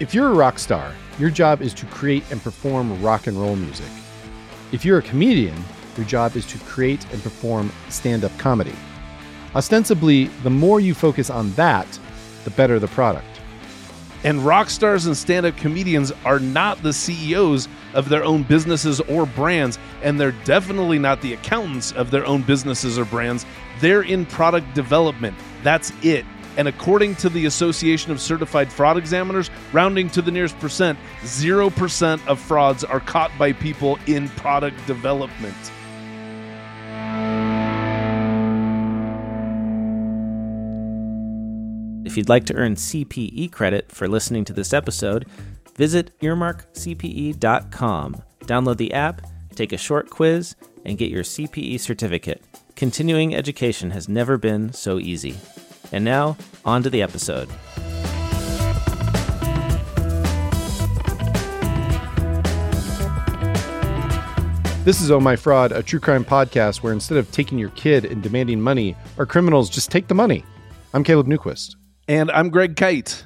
If you're a rock star, your job is to create and perform rock and roll music. If you're a comedian, your job is to create and perform stand up comedy. Ostensibly, the more you focus on that, the better the product. And rock stars and stand up comedians are not the CEOs of their own businesses or brands, and they're definitely not the accountants of their own businesses or brands. They're in product development. That's it. And according to the Association of Certified Fraud Examiners, rounding to the nearest percent, 0% of frauds are caught by people in product development. If you'd like to earn CPE credit for listening to this episode, visit earmarkcpe.com. Download the app, take a short quiz, and get your CPE certificate. Continuing education has never been so easy. And now, on to the episode. This is Oh My Fraud, a true crime podcast where instead of taking your kid and demanding money, our criminals just take the money. I'm Caleb Newquist. And I'm Greg Kyte.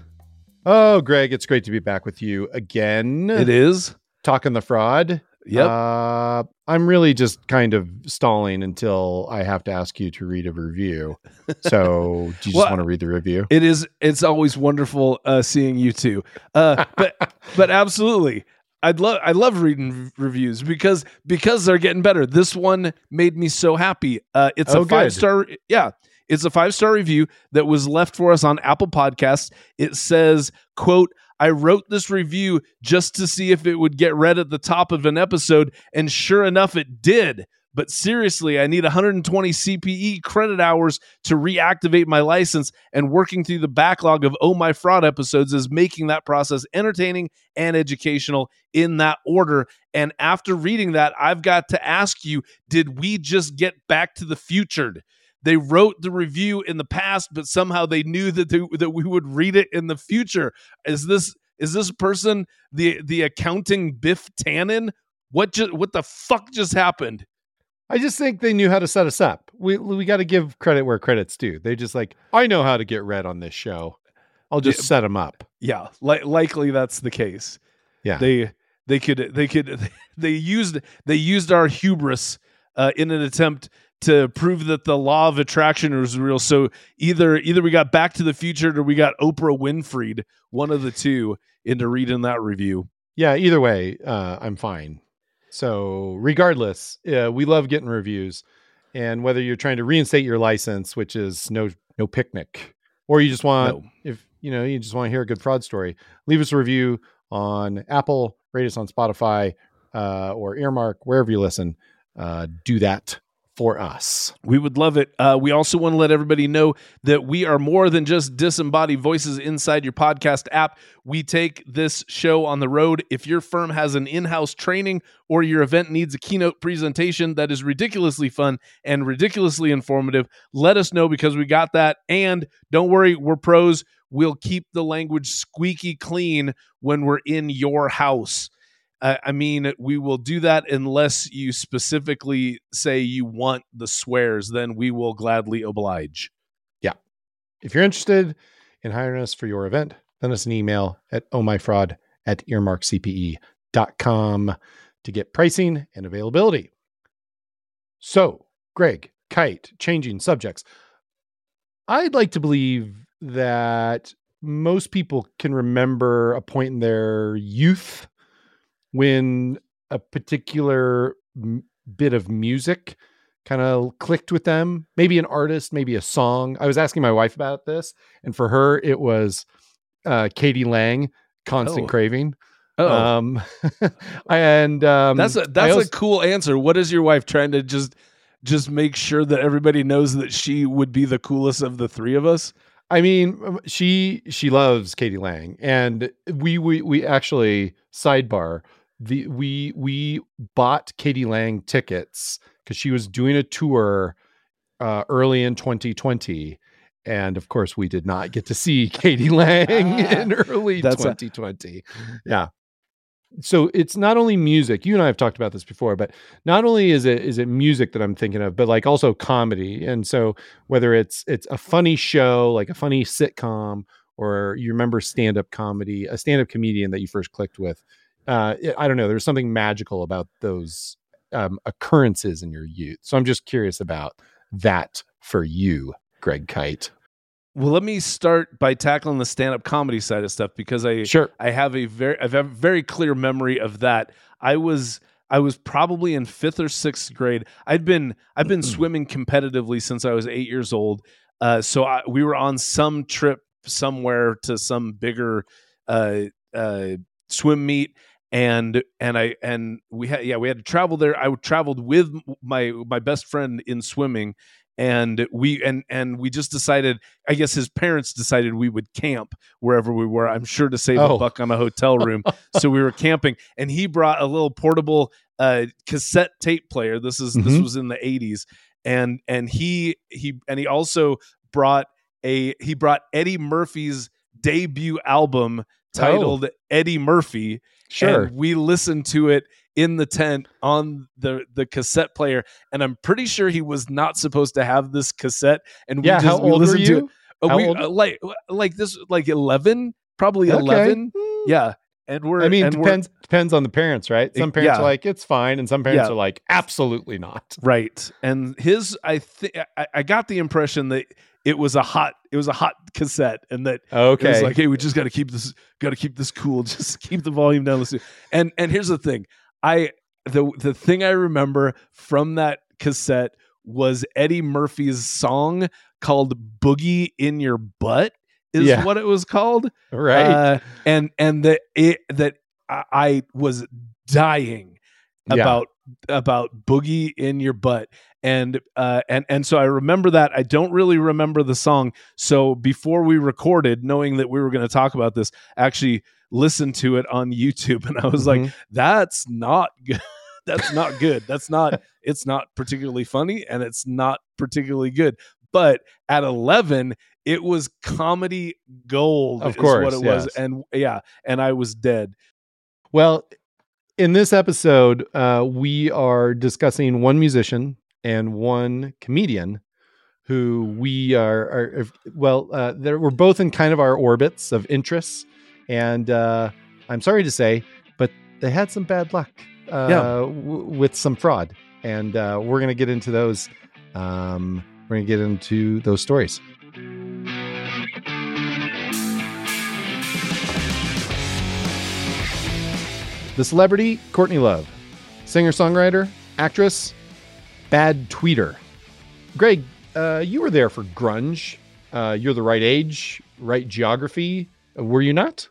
Oh, Greg, it's great to be back with you again. It is. Talking the fraud. Yep. Uh, I'm really just kind of stalling until I have to ask you to read a review. So, do you just Well, want to read the review? It is. It's always wonderful uh, seeing you two. Uh, but but absolutely, I'd love I love reading reviews because because they're getting better. This one made me so happy. Uh, it's Oh, a good. five star. Yeah, it's a five star review that was left for us on Apple Podcasts. It says, "quote." I wrote this review just to see if it would get read at the top of an episode, and sure enough, it did. But seriously, I need 120 CPE credit hours to reactivate my license, and working through the backlog of Oh My Fraud episodes is making that process entertaining and educational in that order. And after reading that, I've got to ask you did we just get back to the future? They wrote the review in the past, but somehow they knew that they, that we would read it in the future. Is this is this person the the accounting Biff Tannen? What just what the fuck just happened? I just think they knew how to set us up. We we got to give credit where credit's due. They just like, I know how to get read on this show. I'll just Yeah. set them up. Yeah, li- likely that's the case. Yeah. they they could they could they used they used our hubris uh, in an attempt to prove that the law of attraction was real. So either either we got Back to the Future or we got Oprah Winfrey, one of the two, into reading that review. Yeah, either way, uh, I'm fine. So, regardless, uh, we love getting reviews, and whether you're trying to reinstate your license, which is no no picnic, or you just want No. if you know you just want to hear a good fraud story, leave us a review on Apple, rate us on Spotify, uh, or Earmark wherever you listen. Uh, do that for us. We would love it. Uh, we also want to let everybody know that we are more than just disembodied voices inside your podcast app. We take this show on the road. If your firm has an in house training or your event needs a keynote presentation that is ridiculously fun and ridiculously informative, let us know because we got that. And don't worry, we're pros. We'll keep the language squeaky clean when we're in your house. I mean, we will do that unless you specifically say you want the swears, then we will gladly oblige. Yeah. If you're interested in hiring us for your event, send us an email at ohmyfraud at earmarkcpe.com to get pricing and availability. So, Greg, Kyte, changing subjects. I'd like to believe that most people can remember a point in their youth when a particular m- bit of music kind of clicked with them. Maybe an artist, maybe a song. I was asking my wife about this, and for her, it was uh, k.d. lang, "Constant Oh. Craving." Oh, Um, and um, that's a that's also- a cool answer. What is your wife trying to just just make sure that everybody knows that she would be the coolest of the three of us? I mean, um, she she loves k.d. lang, and we we we actually sidebar the we we bought k.d. lang tickets because she was doing a tour uh, early in 2020, and of course we did not get to see k.d. lang in early That's a- 2020. yeah. So it's not only music. You and I have talked about this before, but not only is it is it music that I'm thinking of, but like also comedy. And so whether it's it's a funny show like a funny sitcom or you remember stand-up comedy, a stand-up comedian that you first clicked with. Uh, I don't know. There's something magical about those um, occurrences in your youth. So I'm just curious about that for you, Greg Kyte. Well, let me start by tackling the stand-up comedy side of stuff because I Sure. I have a very I have a very clear memory of that. I was I was probably in fifth or sixth grade. I'd been I've been swimming competitively since I was eight years old. Uh, so I, we were on some trip somewhere to some bigger uh, uh, swim meet, and and I and we had yeah we had to travel there. I traveled with my my best friend in swimming, and we and and we just decided. I guess his parents decided we would camp wherever we were. I'm sure to save Oh. a buck on a hotel room. so we were camping, and he brought a little portable uh, cassette tape player. This is this Mhm. was in the 80s, and and he he and he also brought a he brought Eddie Murphy's debut album titled Eddie Murphy. Sure. And we listened to it in the tent on the the cassette player, and I'm pretty sure he was not supposed to have this cassette. And we yeah. just, How we old were listened to it. you? Uh, How we, old? uh, like like this like 11 probably Okay. 11 Mm. yeah and we're I mean, and we're- depends depends on the parents, right? Some parents yeah. are like, it's fine, and some parents Yeah. are like, absolutely not. right and his i think I got the impression that it was a hot it was a hot cassette and that it Okay. was like hey we just got to keep this got to keep this cool just keep the volume down listen and and here's the thing i the the thing i remember from that cassette was eddie murphy's song called boogie in your butt is Yeah. what it was called right. Uh, and and that it that I, was dying Yeah. about about boogie in your butt and uh and and so i remember that i don't really remember the song so before we recorded knowing that we were going to talk about this actually listened to it on youtube and i was like Mhm. that's not good that's not good that's not it's not particularly funny and it's not particularly good but at 11 it was comedy gold Of is what course, it was and yeah and i was dead Well, in this episode, uh, we are discussing one musician and one comedian who we are, are well, uh, we're both in kind of our orbits of interests. And uh, I'm sorry to say, but they had some bad luck uh, Yeah. w- with some fraud. And uh, we're going to get into those. Um, we're going to get into those stories. The celebrity, Courtney Love. Singer songwriter, actress, bad tweeter. Greg, uh, you were there for grunge. Uh, you're the right age, right geography. Uh, Were you not?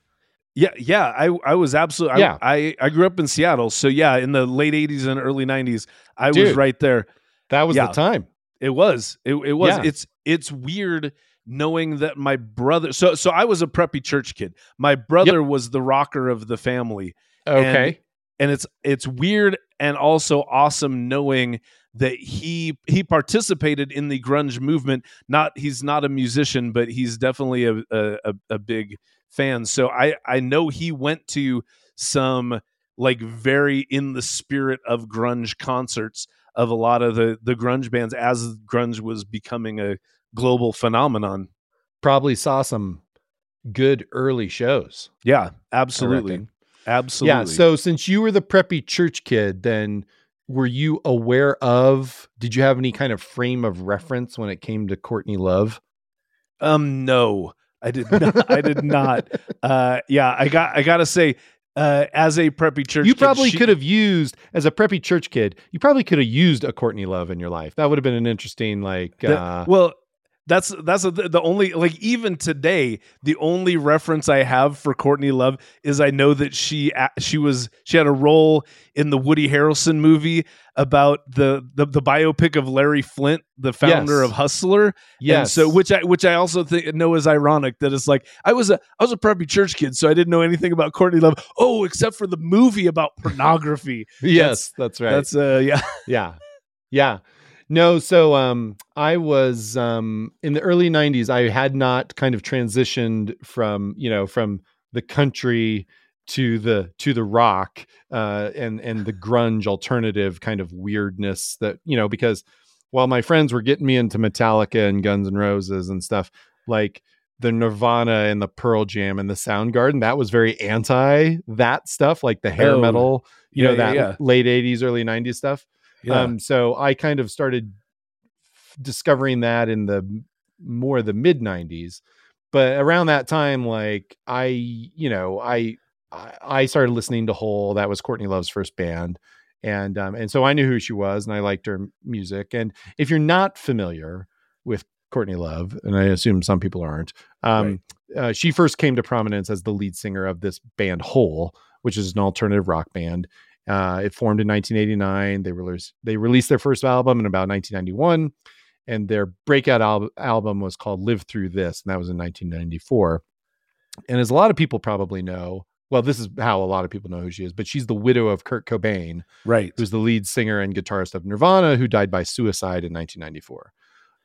yeah yeah i i was absolutely Yeah. I, I i grew up in seattle so yeah in the late 80s and early 90s i was right there That was Yeah. the time. It was. It, it was. Yeah. It's it's weird knowing that my brother. So so I was a preppy church kid. My brother was the rocker of the family, Okay. and it's it's weird and also awesome knowing that he he participated in the grunge movement. Not he's not a musician, but he's definitely a a, a, a big fan. So I I know he went to some like very in the spirit of grunge concerts of a lot of the the grunge bands as grunge was becoming a global phenomenon. Probably saw some good early shows. Yeah, absolutely. Absolutely. Yeah. So since you were the preppy church kid, then were you aware of? Did you have any kind of frame of reference when it came to Courtney Love? Um, no, I did not. I did not. Uh, yeah, I got. I gotta say, uh, as a preppy church, you kid, probably she- could have used as a preppy church kid. You probably could have used a Courtney Love in your life. That would have been an interesting, like, the- uh, well, that's that's the, the only like even today the only reference I have for Courtney Love is I know that she she was she had a role in the Woody Harrelson movie about the the, the biopic of Larry Flynt, the founder Yes. of Hustler. And yes. so which I which I also think know is ironic that it's like I was a I was a preppy church kid, so I didn't know anything about Courtney Love. Oh, except for the movie about pornography. yes, that's right. That's uh yeah. yeah yeah no so um i was um in the early 90s i had not kind of transitioned from you know from the country to the to the rock uh and and the grunge alternative kind of weirdness that you know because while my friends were getting me into metallica and guns and roses and stuff like the Nirvana and the Pearl Jam and the Soundgarden. That was very anti that stuff, like the hair Oh, metal, you yeah, know, yeah, that yeah. late 80s, early 90s stuff. Yeah. Um, so I kind of started discovering that in the more the mid 90s. But around that time, like I, you know, I I I started listening to Hole. That was Courtney Love's first band. And um, and so I knew who she was and I liked her music. And if you're not familiar with Courtney Love, and I assume some people aren't, um, uh, she first came to prominence as the lead singer of this band Hole, which is an alternative rock band. Uh, it formed in 1989. They released they released their first album in about 1991, and their breakout al- album was called "Live Through This," and that was in 1994. And as a lot of people probably know, well, this is how a lot of people know who she is, but she's the widow of Kurt Cobain, right. who's the lead singer and guitarist of Nirvana, who died by suicide in 1994.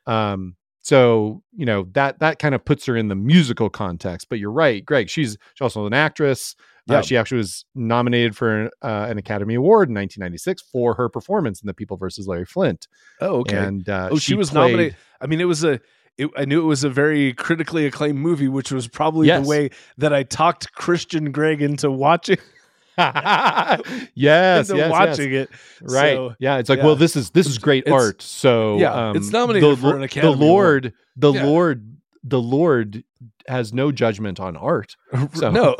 Um, so you know that that kind of puts her in the musical context. But you're right, Greg. She's she's also an actress. Uh, Yeah. she actually was nominated for uh, an Academy Award in 1996 for her performance in The People versus Larry Flynt. Oh, okay. And uh, oh, she, was played- nominated. I mean, it was a. It, I knew it was a very critically acclaimed movie, which was probably Yes. the way that I talked Christian Greg into watching yes, yes, yes. watching it. right So, yeah it's like yeah. well this is this is great It's- art so yeah, um, it's nominated the, for an Academy the lord the Yeah. lord the lord has no judgment on art So- no,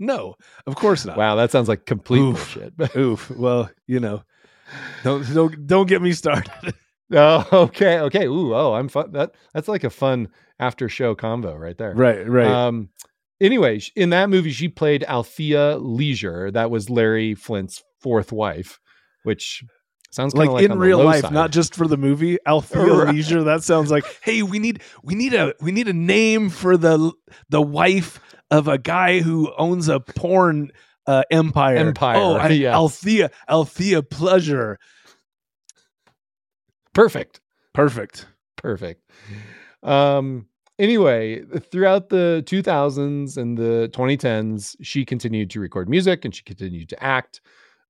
no, of course not. wow that sounds like complete Oof. bullshit Oof. Well, you know, don't don't don't get me started. oh okay okay ooh oh i'm fun that that's like a fun after show combo right there right, right. um anyway in that movie she played althea leasure that was larry flynt's fourth wife which sounds like, like in real life, side. not just for the movie. Althea Right. Leasure. That sounds like, hey, we need we need a we need a name for the the wife of a guy who owns a porn uh, empire. Empire, Oh, I, yes. Althea Althea Pleasure. perfect Perfect. perfect um anyway throughout the 2000s and the 2010s she continued to record music and she continued to act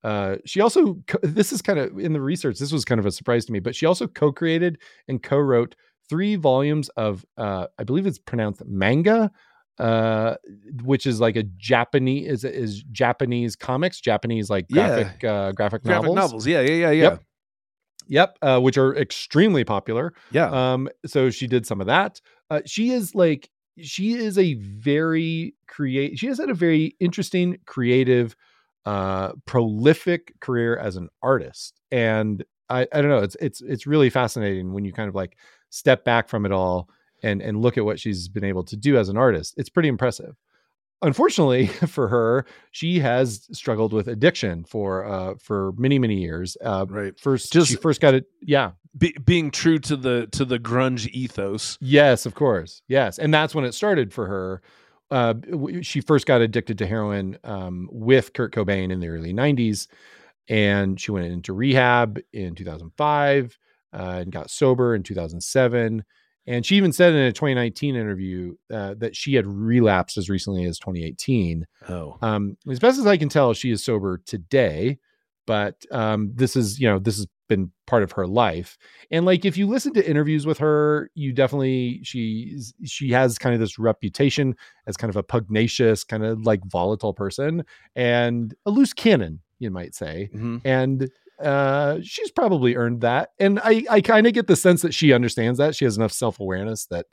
uh she also this is kind of in the research this was kind of a surprise to me but she also co-created and co-wrote three volumes of uh i believe it's pronounced manga uh which is like a japanese is is japanese comics japanese like Yeah. graphic uh graphic, Graphic novels novels. Yeah, yeah, yeah, yeah. Yep. yep uh, which are extremely popular Yeah. um so she did some of that uh, she is like she is a very create she has had a very interesting creative uh prolific career as an artist and i i don't know it's it's it's really fascinating when you kind of like step back from it all and and look at what she's been able to do as an artist it's pretty impressive unfortunately for her she has struggled with addiction for uh for many many years uh right. first Just- she first got it yeah Be, being true to the to the grunge ethos. Yes, of course. Yes, and that's when it started for her. Uh, she first got addicted to heroin um, with Kurt Cobain in the early '90s, and she went into rehab in 2005 uh, and got sober in 2007. And she even said in a 2019 interview uh, that she had relapsed as recently as 2018. Oh. Um, as best as I can tell, she is sober today, but um, this is, you know, this has been part of her life. And like, if you listen to interviews with her, you definitely she's she has kind of this reputation as kind of a pugnacious, kind of like volatile person and a loose cannon, you might say. Mhm. And uh, she's probably earned that. And I I kind of get the sense that she understands that she has enough self awareness that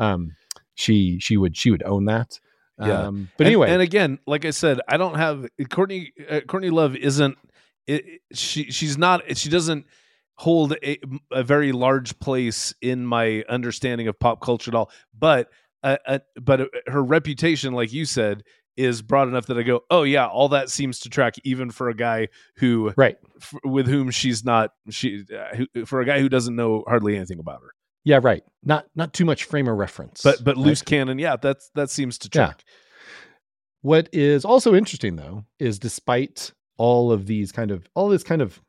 um she she would she would own that. Yeah. Um, but And- anyway, and, again, like I said, I don't have Courtney. Uh, Courtney Love isn't. It, she she's not. She doesn't hold a, a very large place in my understanding of pop culture at all. But uh, uh, but her reputation, like you said, is broad enough that I go, oh yeah, all that seems to track, even for a guy who right. f- with whom she's not. She uh, who, for a guy who doesn't know hardly anything about her. Yeah, right. Not not too much frame of reference. But but right? loose cannon, yeah, that's that seems to Yeah. track. What is also interesting though is despite all of these kind of all this kind of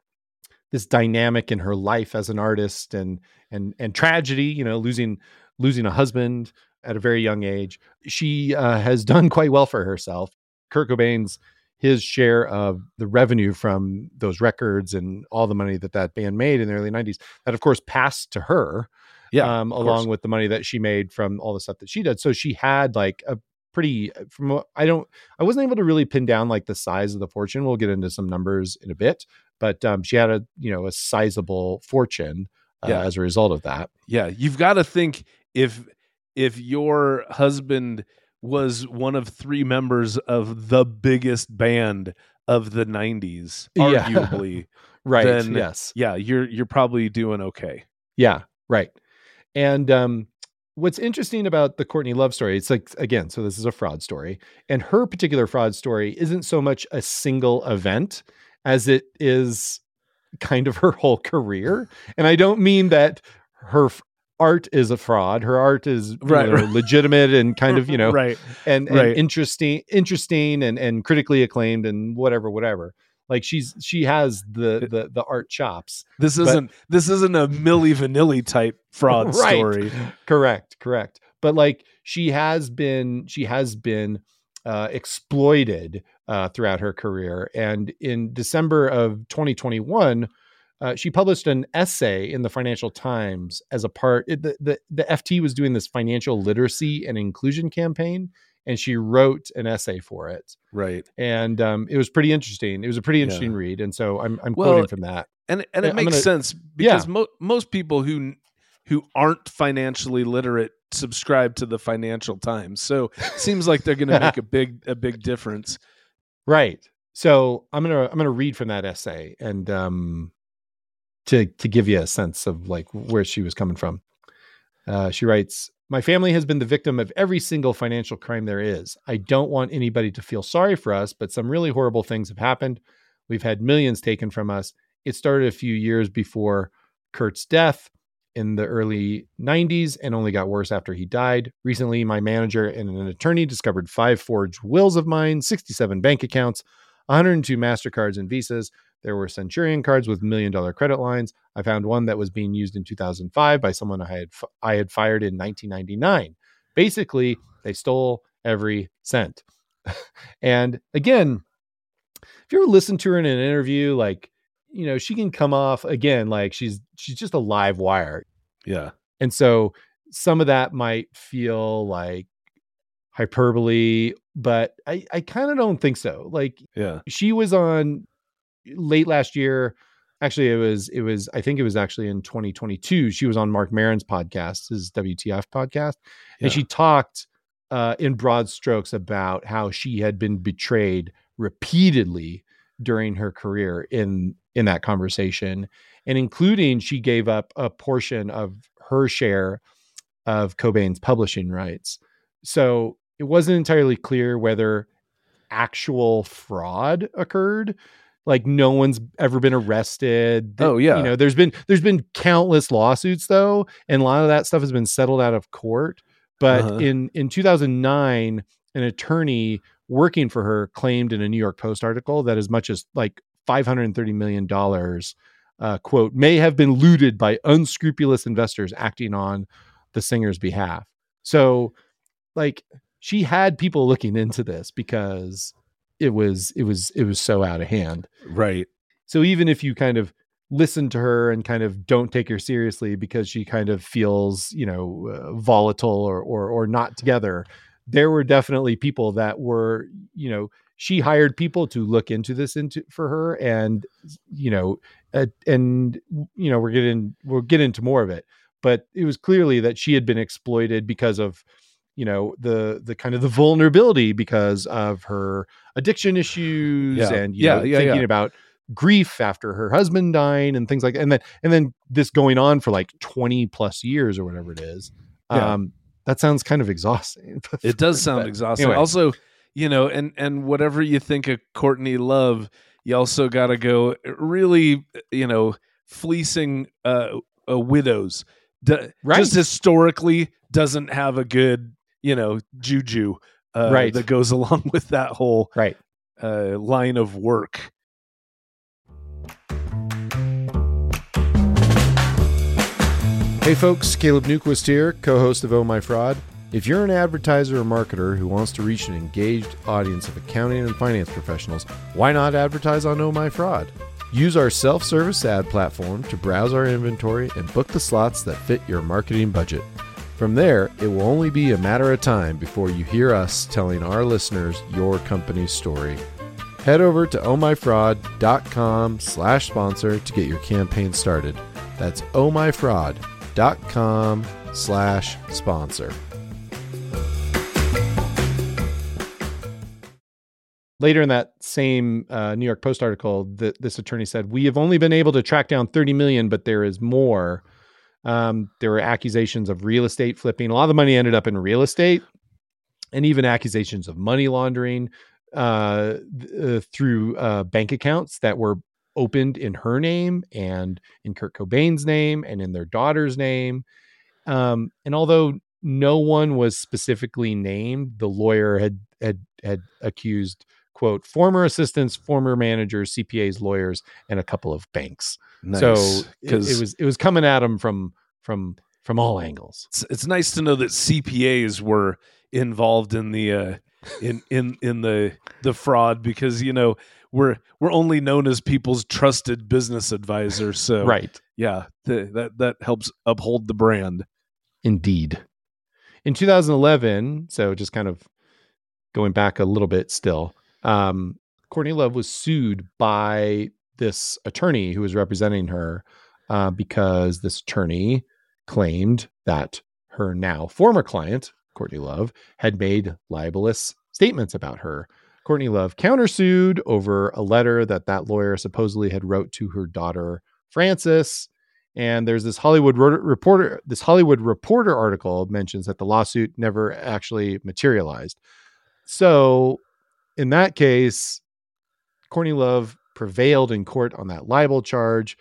this dynamic in her life as an artist and and and tragedy, you know, losing losing a husband at a very young age, she uh, has done quite well for herself. Kurt Cobain's his share of the revenue from those records and all the money that that band made in the early 90s that of course passed to her Yeah, um, along course. with the money that she made from all the stuff that she did. So she had like a pretty from what I don't I wasn't able to really pin down like the size of the fortune. We'll get into some numbers in a bit, but um, she had a you know a sizable fortune uh, Yeah. as a result of that. Yeah, you've got to think if if your husband was one of three members of the biggest band of the 90s, Yeah. arguably, Right. Then- yes. yeah, you're you're probably doing okay. Yeah, right. And um, what's interesting about the Courtney Love story, it's like, again, so this is a fraud story. And her particular fraud story isn't so much a single event as it is kind of her whole career. And I don't mean that her f- art is a fraud. Her art is Right, know, right. legitimate and kind of, you know, right. and, and right. interesting, interesting and, and critically acclaimed and whatever, whatever. Like she's she has the the the art chops. This isn't this isn't a Milli Vanilli type fraud Right. story. correct correct but like she has been she has been uh, exploited uh, throughout her career and in december of 2021 uh, she published an essay in the financial times as a part it, the, the, the ft was doing this financial literacy and inclusion campaign and she wrote an essay for it Right. and um, it was pretty interesting it was a pretty Yeah. interesting read and so i'm, I'm Well, quoting from that And and it I'm makes gonna- sense because mo- most people who who aren't financially literate subscribe to the Financial Times. So it seems like they're going to make a big a big difference. Right. So I'm gonna I'm gonna read from that essay and um to to give you a sense of like where she was coming from. Uh, she writes, "My family has been the victim of every single financial crime there is. I don't want anybody to feel sorry for us, but some really horrible things have happened. We've had millions taken from us. It started a few years before Kurt's death." In the early 90s and only got worse after he died. Recently, my manager and an attorney discovered five forged wills of mine, 67 bank accounts, 102 MasterCards and Visas. There were Centurion cards with million dollar credit lines. I found one that was being used in 2005 by someone I had I had fired in 1999. Basically, they stole every cent. and again, if you ever listen to her in an interview, like you know, she can come off again like she's she's just a live wire. Yeah. And so some of that might feel like hyperbole, but I, I kind of don't think so. Like Yeah. she was on late last year. Actually, it was it was I think it was actually in 2022. She was on Marc Maron's podcast, his WTF podcast, Yeah. and she talked uh, in broad strokes about how she had been betrayed repeatedly during her career in in that conversation, and including she gave up a portion of her share of Cobain's publishing rights. So it wasn't entirely clear whether actual fraud occurred. Like no one's ever been arrested. Oh, yeah. You know, there's been there's been countless lawsuits though, and a lot of that stuff has been settled out of court. But Uh-huh. in in 2009, an attorney working for her claimed in a New York Post article that as much as like 530 million dollars uh, quote may have been looted by unscrupulous investors acting on the singer's behalf. So, like, she had people looking into this because it was it was it was so out of hand. Right. So even if you kind of listen to her and kind of don't take her seriously because she kind of feels you know uh, volatile or, or or not together, there were definitely people that were you know she hired people to look into this into for her and you know uh, and you know we're getting we'll get into more of it but it was clearly that she had been exploited because of you know the the kind of the vulnerability because of her addiction issues Yeah. and you Yeah, know, yeah, thinking yeah. about grief after her husband dying and things like that and then and then this going on for like 20 plus years or whatever it is Yeah. um that sounds kind of exhausting It does sound But exhausting. anyway. Also, you know, and and whatever you think of Courtney Love, you also got to go really, you know, fleecing uh, uh widows. D- Right. Just historically doesn't have a good, you know, juju uh, Right. that goes along with that whole right uh, line of work. Hey folks, Caleb Newquist here, co-host of Oh My Fraud. If you're an advertiser or marketer who wants to reach an engaged audience of accounting and finance professionals, why not advertise on Oh My Fraud? Use our self service ad platform to browse our inventory and book the slots that fit your marketing budget. From there, it will only be a matter of time before you hear us telling our listeners your company's story. Head over to ohmyfraud.com slash sponsor to get your campaign started. That's ohmyfraud.com slash sponsor. Later in that same uh, New York Post article, th- this attorney said, "We have only been able to track down 30 million, but there is more." Um, there were accusations of real estate flipping. A lot of the money ended up in real estate, and even accusations of money laundering uh, th- uh, through uh, bank accounts that were opened in her name and in Kurt Cobain's name and in their daughter's name. Um, and although no one was specifically named, the lawyer had had had accused quote former assistants, former managers, CPAs, lawyers, and a couple of banks. Nice. So it, because it was it was coming at him from from from all angles. it's, it's nice to know that CPAs were involved in the uh, in in in the the fraud because you know we're we're only known as people's trusted business advisor. So Right. yeah, the, that that helps uphold the brand. Indeed. In 2011, so just kind of going back a little bit still, um, Courtney Love was sued by this attorney who was representing her uh, because this attorney claimed that her now former client, Courtney Love, had made libelous statements about her. Courtney Love countersued over a letter that that lawyer supposedly had wrote to her daughter Frances and there's this Hollywood reporter this Hollywood reporter article mentions that the lawsuit never actually materialized. So in that case, Courtney Love prevailed in court on that libel charge.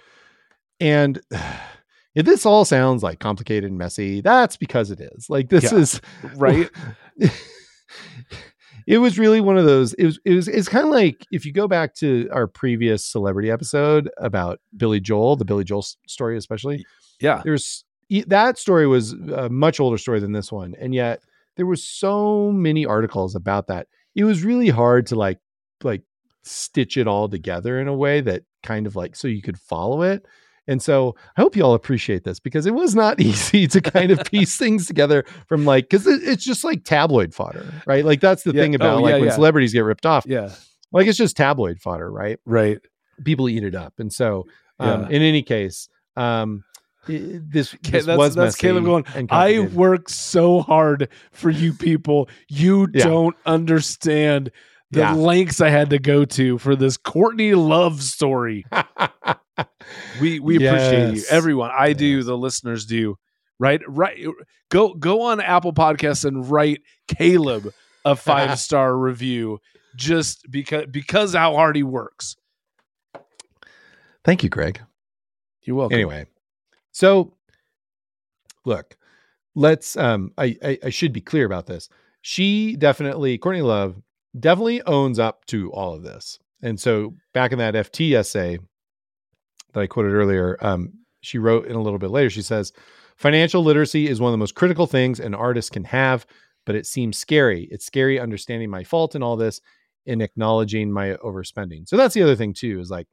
And if this all sounds like complicated and messy, that's because it is. Like this Yeah. is Right? it was really one of those it was it was it's kind of like if you go back to our previous celebrity episode about Billy Joel, the Billy Joel story especially. Yeah. There's that story was a much older story than this one and yet there was so many articles about that. It was really hard to like like stitch it all together in a way that kind of like so you could follow it. And so I hope you all appreciate this because it was not easy to kind of piece things together from like because it, it's just like tabloid fodder, right? Like that's the Yeah. thing about Oh, like yeah, when yeah. celebrities get ripped off. Yeah. Like it's just tabloid fodder, right? Right. People eat it up, and so um, in any case, um, this, this that's- was that's Caleb going, I work so hard for you people. You Yeah. don't understand the Yeah. lengths I had to go to for this Courtney Love story. We we appreciate you, everyone. I do. The listeners do. Right, right. Go go on Apple Podcasts and write Caleb a five star review, just because because how hard he works. Thank you, Greg. You're welcome. Anyway, so look, let's. Um, I, I I should be clear about this. She definitely, Courtney Love, definitely owns up to all of this. And so back in that FT essay that I quoted earlier, um, she wrote in a little bit later. She says, "Financial literacy is one of the most critical things an artist can have, but it seems scary. It's scary understanding my fault in all this." and acknowledging my overspending. So that's the other thing too is like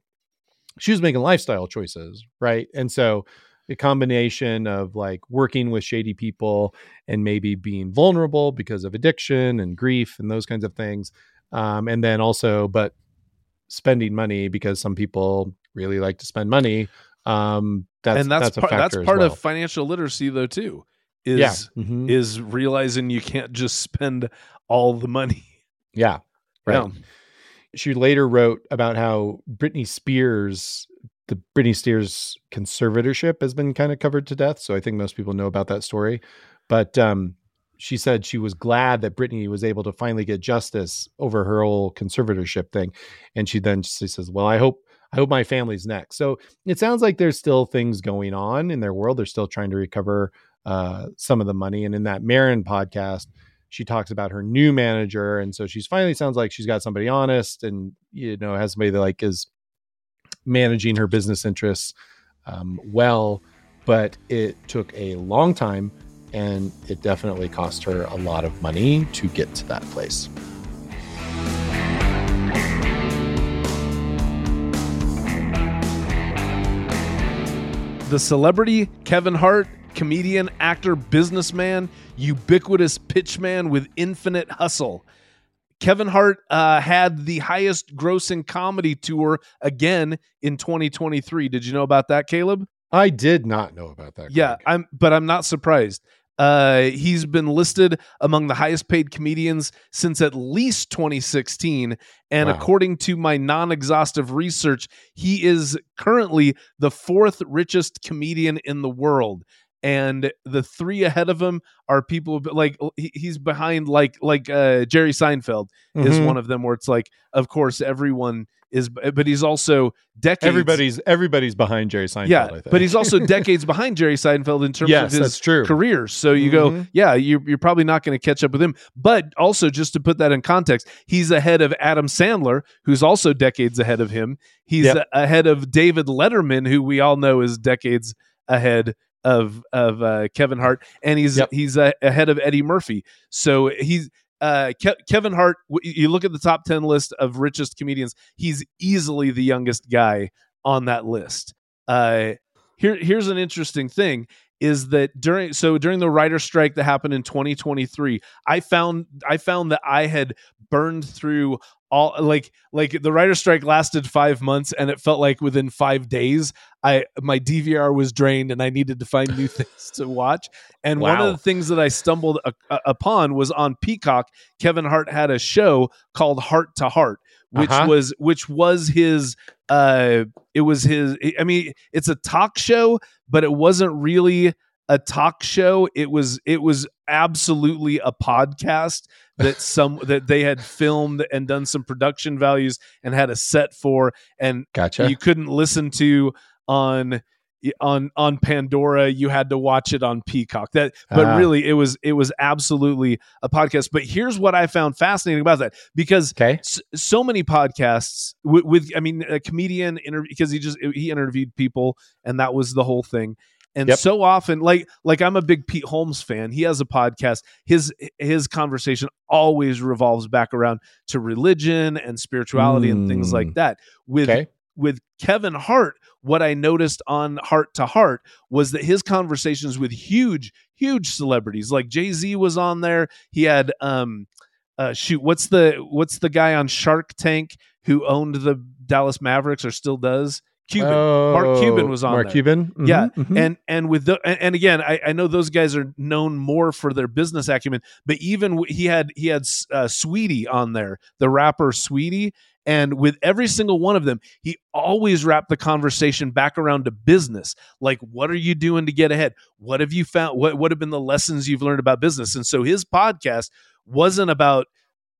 she was making lifestyle choices, right? And so a combination of like working with shady people and maybe being vulnerable because of addiction and grief and those kinds of things. Um, and then also, but spending money because some people really like to spend money. Um, that's, and that's, a part that's part well. of financial literacy though too. Is yeah. Mhm. is realizing you can't just spend all the money. yeah. Right. Yeah. she later wrote about how Britney Spears, the Britney Spears conservatorship has been kind of covered to death. So I think most people know about that story. But um, she said she was glad that Britney was able to finally get justice over her whole conservatorship thing. And she then she says, "Well, I hope." I hope my family's next. So it sounds like there's still things going on in their world. They're still trying to recover uh, some of the money. And in that Maron podcast, she talks about her new manager and so she's finally sounds like she's got somebody honest and you know has somebody that like is managing her business interests um, well but it took a long time and it definitely cost her a lot of money to get to that place the celebrity Kevin Hart, comedian, actor, businessman, ubiquitous pitchman with infinite hustle. Kevin Hart uh, had the highest grossing comedy tour again in 2023. Did you know about that, Caleb? I did not know about that. Yeah, I'm, but I'm not surprised. Uh, he's been listed among the highest paid comedians since at least 2016. And Wow. according to my non exhaustive research, he is currently the fourth richest comedian in the world. And the three ahead of him are people like he's behind like like uh, Jerry Seinfeld is Mhm. one of them where it's like of course everyone is but he's also decades everybody's everybody's behind Jerry Seinfeld. yeah I think. but he's also decades behind Jerry Seinfeld in terms yes, of his true. career. So you go, Mhm. yeah, you're, you're probably not going to catch up with him. But also, just to put that in context, he's ahead of Adam Sandler, who's also decades ahead of him. He's Yep. a- ahead of David Letterman, who we all know is decades ahead of of uh, Kevin Hart, and he's Yep. he's uh, ahead of Eddie Murphy. So he's. Uh, Ke- Kevin Hart. w- You look at the top ten list of richest comedians. He's easily the youngest guy on that list. Uh, here, here's an interesting thing: is that during so during the writer strike that happened in 2023 i found i found that i had burned through all like like the writer strike lasted five months and it felt like within five days i my dvr was drained and i needed to find new things to watch and one of the things that i stumbled a- a- upon was on peacock kevin hart had a show called hart to hart which Uh-huh. was which was his uh it was his i mean it's a talk show but it wasn't really a talk show it was it was absolutely a podcast that some that they had filmed and done some production values and had a set for and Gotcha. you couldn't listen to on on on Pandora you had to watch it on Peacock that but Ah. really it was it was absolutely a podcast but here's what I found fascinating about that because okay. s- so many podcasts with, with I mean a comedian interview because he just he interviewed people and that was the whole thing and Yep. so often like like I'm a big Pete Holmes fan he has a podcast his his conversation always revolves back around to religion and spirituality and things Mm. like that with Okay. with Kevin Hart, what I noticed on Hart to Hart was that his conversations with huge, huge celebrities, like Jay Z was on there. He had um uh shoot, what's the what's the guy on Shark Tank who owned the Dallas Mavericks or still does? Cuban. Mark Cuban was on Mark there. Cuban. Mhm, Yeah, mhm. and and with the and, and again I, I know those guys are known more for their business acumen but even he had he had uh, saweetie on there the rapper saweetie and with every single one of them he always wrapped the conversation back around to business like what are you doing to get ahead what have you found what what have been the lessons you've learned about business and so his podcast wasn't about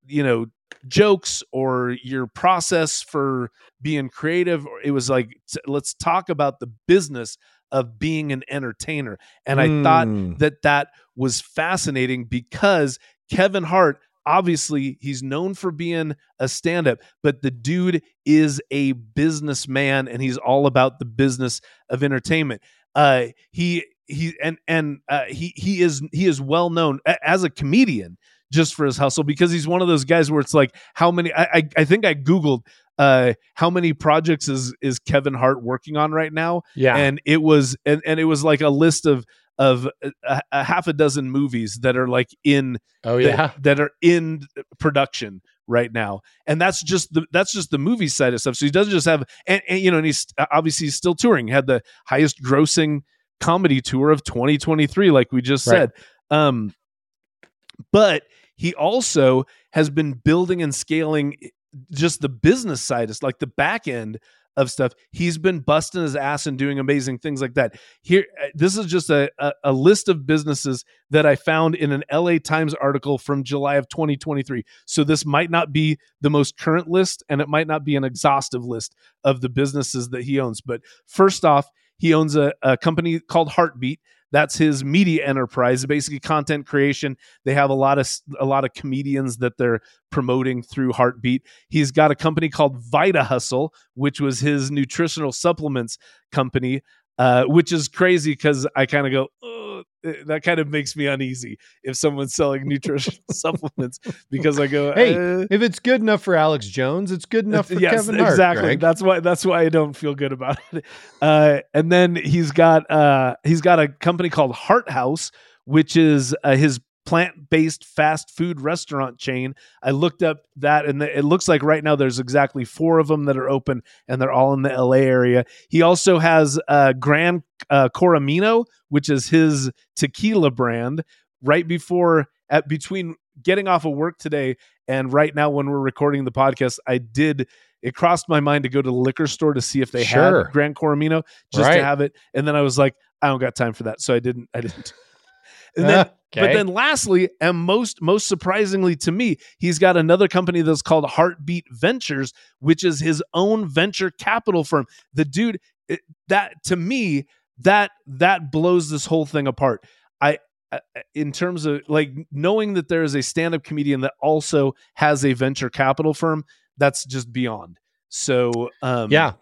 you know jokes or your process for being creative it was like let's talk about the business of being an entertainer. And i thought Mm. that that was fascinating because Kevin Hart obviously he's known for being a stand-up but the dude is a businessman and he's all about the business of entertainment. Uh he he and and uh, he he is he is well known as a comedian just for his hustle because he's one of those guys where it's like how many I I, I think I googled uh how many projects is is Kevin Hart working on right now yeah. and it was and, and it was like a list of of a, a half a dozen movies that are like in oh yeah. that are in production right now and that's just the that's just the movie side of stuff so he doesn't just have and, and you know and he's obviously he's still touring had the highest grossing comedy tour of 2023 like we just Right. said um but he also has been building and scaling just the business side is like the back end of stuff. He's been busting his ass and doing amazing things like that. Here uh, this is just a, a, a list of businesses that i found in an la times article from july of 2023 so this might not be the most current list and it might not be an exhaustive list of the businesses that he owns. But first off he owns a, a company called hartbeat that's his media enterprise basically content creation. They have a lot of a lot of comedians that they're promoting through hartbeat. He's got a company called vita hustle which was his nutritional supplements company uh, which is crazy because i kind of go "Ugh, uh, that kind of makes me uneasy if someone's selling nutritional supplements because I go, Hey, uh, If it's good enough for Alex Jones, it's good enough for yes, Kevin Hart. exactly. Greg. That's why that's why I don't feel good about it. Uh, and then he's got uh, he's got a company called Hart House, which is uh, his plant-based fast food restaurant chain. I looked up that, and it looks like right now there's exactly four of them that are open, and they're all in the LA area. He also has uh, Gran uh, Coramino, which is his tequila brand. Right before, at between getting off of work today and right now when we're recording the podcast, I did. It crossed my mind to go to the liquor store to see if they Sure. had Grand Coramino just Right. to have it, and then I was like, I don't got time for that, so I didn't. I didn't. And then but then lastly, and most most surprisingly to me, he's got another company that's called HartBeat Ventures, which is his own venture capital firm. The dude it- that to me that that blows this whole thing apart. I I- in terms of like knowing that there is a stand-up comedian that also has a venture capital firm, that's just beyond. So um yeah,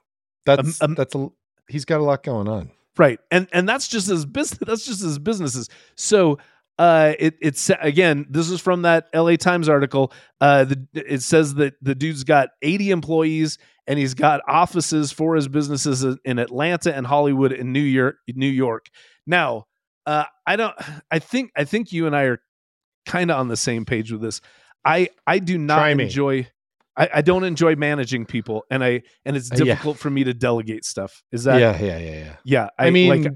that's um, that's a he's got a lot going on. Right and and that's just his business that's just his businesses so uh it it's again this is from that la times article uh the, it says that the dude's got 80 employees and he's got offices for his businesses in atlanta and hollywood and new york new york. Now uh i don't i think i think you and i are kind of on the same page with this. I i do not enjoy I, I don't enjoy managing people and i and it's Uh, yeah. difficult for me to delegate stuff is that yeah, yeah, yeah, yeah. yeah, I, I, mean, like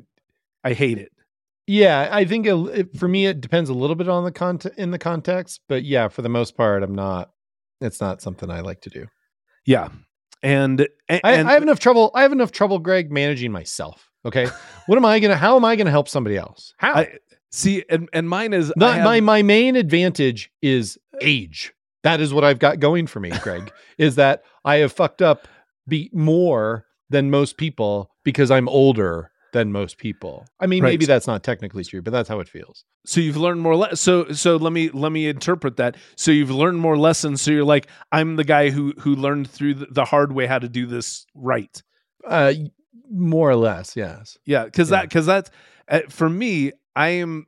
I hate it. yeah, I think it, it- for me it depends a little bit on the content in the context, but yeah, for the most part, I'm not. It's not something I like to do. Yeah, and and, I, and I have enough trouble. I have enough trouble, Greg, managing myself. Okay, what am I gonna? How am I gonna help somebody else? How? I- see, and and mine is have- my my main advantage is age. That is what I've got going for me, Greg. is that I have fucked up be more than most people because I'm older than most people. I mean, Right. maybe that's not technically true, but that's how it feels. so you've learned more. Le- so so let me let me interpret that. So you've learned more lessons. So you're like I'm the guy who who learned through the, hard way how to do this right. Uh, more or less, yes. Yeah, because Yeah. that because that's uh, for me. I am.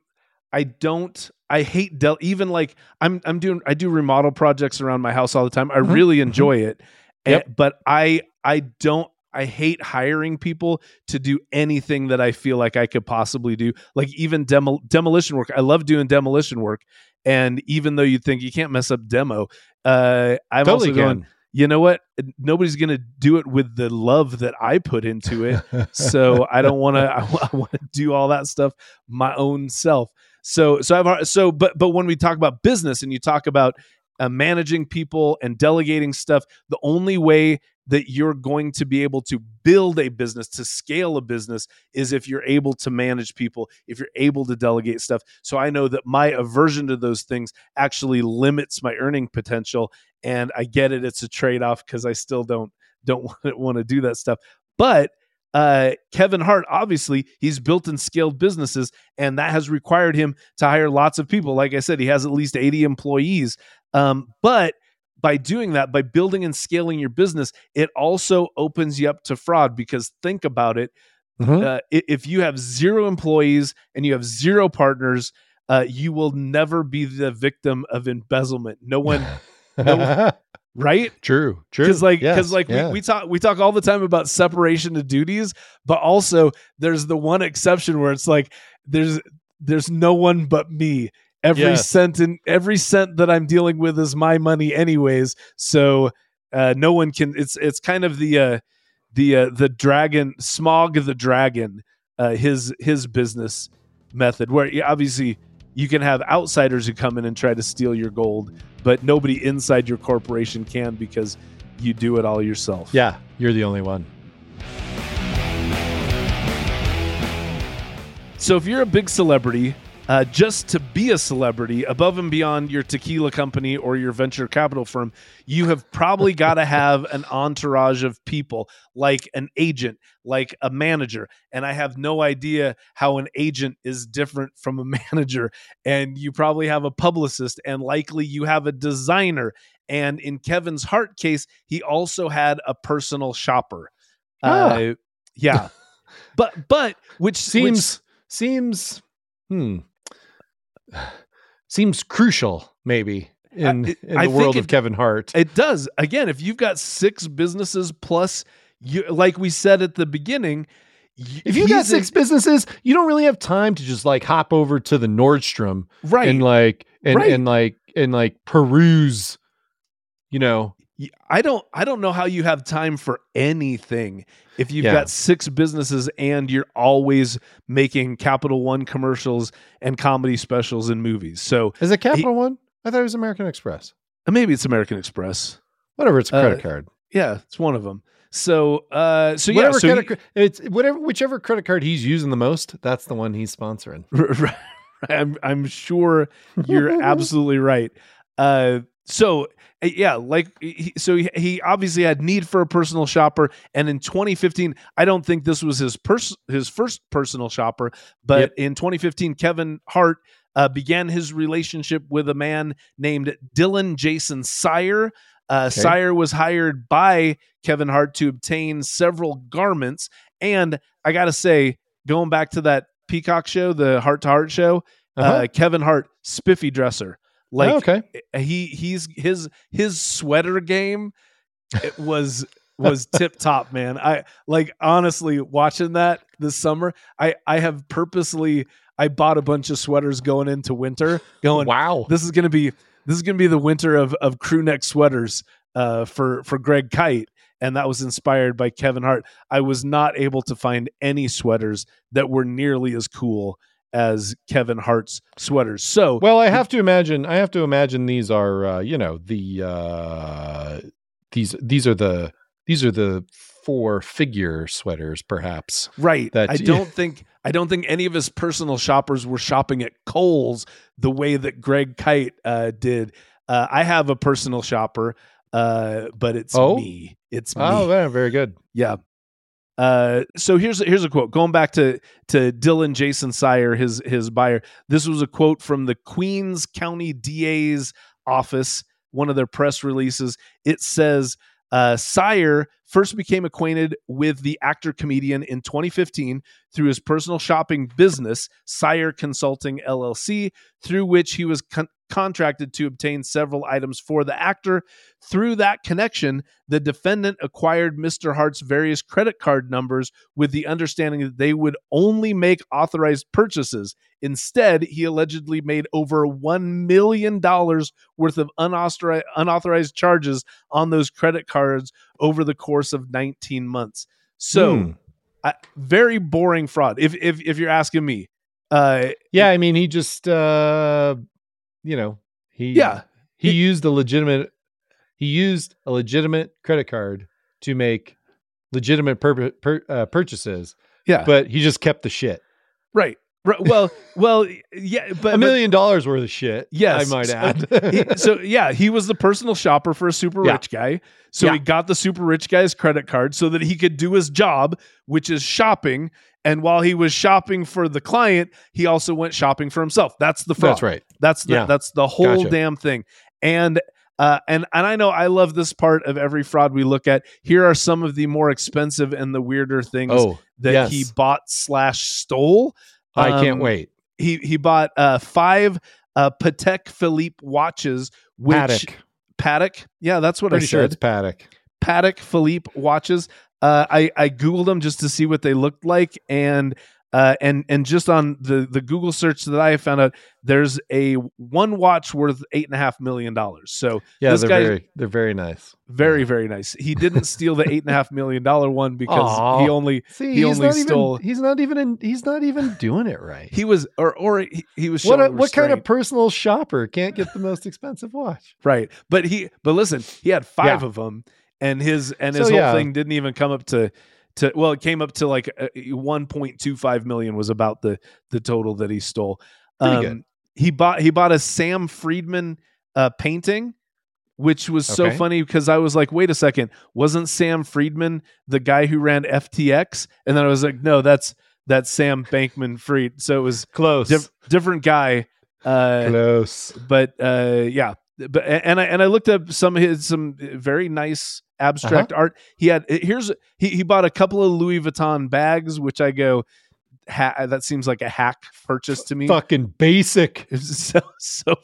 I don't. I hate del. Even like I'm. I'm doing. I do remodel projects around my house all the time. I Mhm, really mhm. enjoy it. Yep. Eh, but I. I don't. I hate hiring people to do anything that I feel like I could possibly do. Like even demo, demolition work. I love doing demolition work. And even though you think you can't mess up demo, uh, I'm totally also going. can. You know what? Nobody's going to do it with the love that I put into it so I don't want to. I, want to do all that stuff my own self. So so I've so but but when we talk about business and you talk about uh, managing people and delegating stuff, the only way that you're going to be able to build a business to scale a business is if you're able to manage people if you're able to delegate stuff. So i know that my aversion to those things actually limits my earning potential and i get it it's a trade-off because i still don't don't want to, want to do that stuff. But uh, Kevin Hart, obviously, he's built and scaled businesses, and that has required him to hire lots of people. Like I said, he has at least 80 employees. Um, but by doing that, by building and scaling your business, it also opens you up to fraud because think about it. Mhm. Uh, if you have zero employees and you have zero partners, uh, you will never be the victim of embezzlement. No one, right? true, true. because like Yes, because like yeah. we, we talk we talk all the time about separation of duties but also there's the one exception where it's like there's there's no one but me every Yes. cent in every cent that i'm dealing with is my money anyways so uh no one can it's it's kind of the uh the uh the dragon Smaug the dragon uh his his business method where obviously you can have outsiders who come in and try to steal your gold but nobody inside your corporation can because you do it all yourself. yeah, you're the only one. So if you're a big celebrity, uh, just to be a celebrity above and beyond your tequila company or your venture capital firm, you have probably got to have an entourage of people like an agent, like a manager. And I have no idea how an agent is different from a manager. And you probably have a publicist, and likely you have a designer. And in Kevin's Hart case, he also had a personal shopper. Ah. Uh, yeah. but but which Seems which- seems hmm, seems crucial, maybe in, in I the world it- of Kevin Hart. It does. Again, if you've got six businesses plus, you, like we said at the beginning, if you got he's in- six businesses, you don't really have time to just like hop over to the Nordstrom right, and like and, Right. and like and like peruse, you know. I don't I don't know how you have time for anything if you've Yeah. got six businesses and you're always making Capital One commercials and comedy specials and movies. So Is it Capital One? I thought it was American Express. uh, maybe it's American Express. Whatever, it's a Uh, credit card. Yeah, it's one of them. So uh so yeah, whatever so credit, he- it's whatever whichever credit card he's using the most, that's the one he's sponsoring. Right. I'm I'm sure you're absolutely right. Uh, so uh, yeah, like so he, he obviously had need for a personal shopper, and in 2015, I don't think this was his pers- his first personal shopper, but Yep. in 2015, Kevin Hart uh, began his relationship with a man named Dylan Jason Sire. Uh, Okay. Sire was hired by Kevin Hart to obtain several garments, and I gotta say, going back to that Peacock show, the Hart to Hart show, Uh-huh. uh, Kevin Hart, spiffy dresser. Like Oh, okay. he he's his his sweater game it was was tip top, man. I like honestly watching that this summer. I I have purposely I bought a bunch of sweaters going into winter, going wow. this is gonna be this is gonna be the winter of of crew neck sweaters uh, for for Greg Kyte, and that was inspired by Kevin Hart. I was not able to find any sweaters that were nearly as cool as Kevin Hart's sweaters. So Well, I have to imagine. I have to imagine these are, uh, you know, the uh, these these are the these are the four figure sweaters, perhaps. right, that- I don't think I don't think any of his personal shoppers were shopping at Kohl's the way that Greg Kyte uh, did. Uh, I have a personal shopper, uh, but it's Oh? me. It's me. Oh, yeah, very good. Yeah. Uh, so here's here's a quote going back to to Dylan Jason Sire, his his buyer. This was a quote from the Queens County DA's office, one of their press releases. It says, uh, Sire first became acquainted with the actor comedian in 2015 through his personal shopping business, Sire Consulting LLC, through which he was con- contracted to obtain several items for the actor. Through that connection, the defendant acquired Mr. Hart's various credit card numbers with the understanding that they would only make authorized purchases. Instead, he allegedly made over $1 million worth of unauthorized, unauthorized charges on those credit cards over the course of 19 months. So, Hmm. Very boring fraud. If, if, if you're asking me, uh, yeah, I mean, he just, uh, you know, he yeah, he He- used a legitimate he used a legitimate credit card to make legitimate pur- pur- uh, purchases, yeah, but he just kept the shit. right. Right. Well, well, yeah, but, a million dollars worth of shit. Yes, I might so- add. he, so yeah, he was the personal shopper for a super Yeah. rich guy. So Yeah. he got the super rich guy's credit card so that he could do his job, which is shopping. And while he was shopping for the client, he also went shopping for himself. That's the fraud. That's right. That's the Yeah. that's the whole Gotcha. damn thing. And uh, and and I know I love this part of every fraud we look at. Here are some of the more expensive and the weirder things Oh, that yes. he bought slash stole. I can't Um, wait. He he bought uh, five uh, Patek Philippe watches, which Paddock. Paddock. Yeah, that's what Pretty I sure said. it's Paddock. Patek Philippe watches. Uh, I I googled them just to see what they looked like, and uh, and and just on the the Google search that I found out, there's a one watch worth eight and a half million dollars. So Yeah, This they're guy- very they're very nice. very very nice. He didn't steal the eight and a half million dollar one because Aw. he only See, He he's only not stole- even he's not even in, he's not even doing it right. he was or or he, he was what a, what kind of personal shopper can't get the most expensive watch? right? But he but listen, he had five Yeah. of them, and his and So, his whole yeah. thing didn't even come up to to well, it came up to like uh, one point two five million was about the the total that he stole. Um. He bought he bought a Sam Friedman uh, painting. Which was so funny because I was like, wait a second, wasn't Sam Friedman the guy who ran FTX? And then I was like, no, that's that's Sam Bankman Fried. So it was Close. diff- different guy. Uh, Close. but uh yeah but and i and i looked up some of his some very nice abstract Uh-huh. art he had here's he, he bought a couple of louis vuitton bags which i go ha- that seems like a hack purchase to me. Fucking basic. It's so so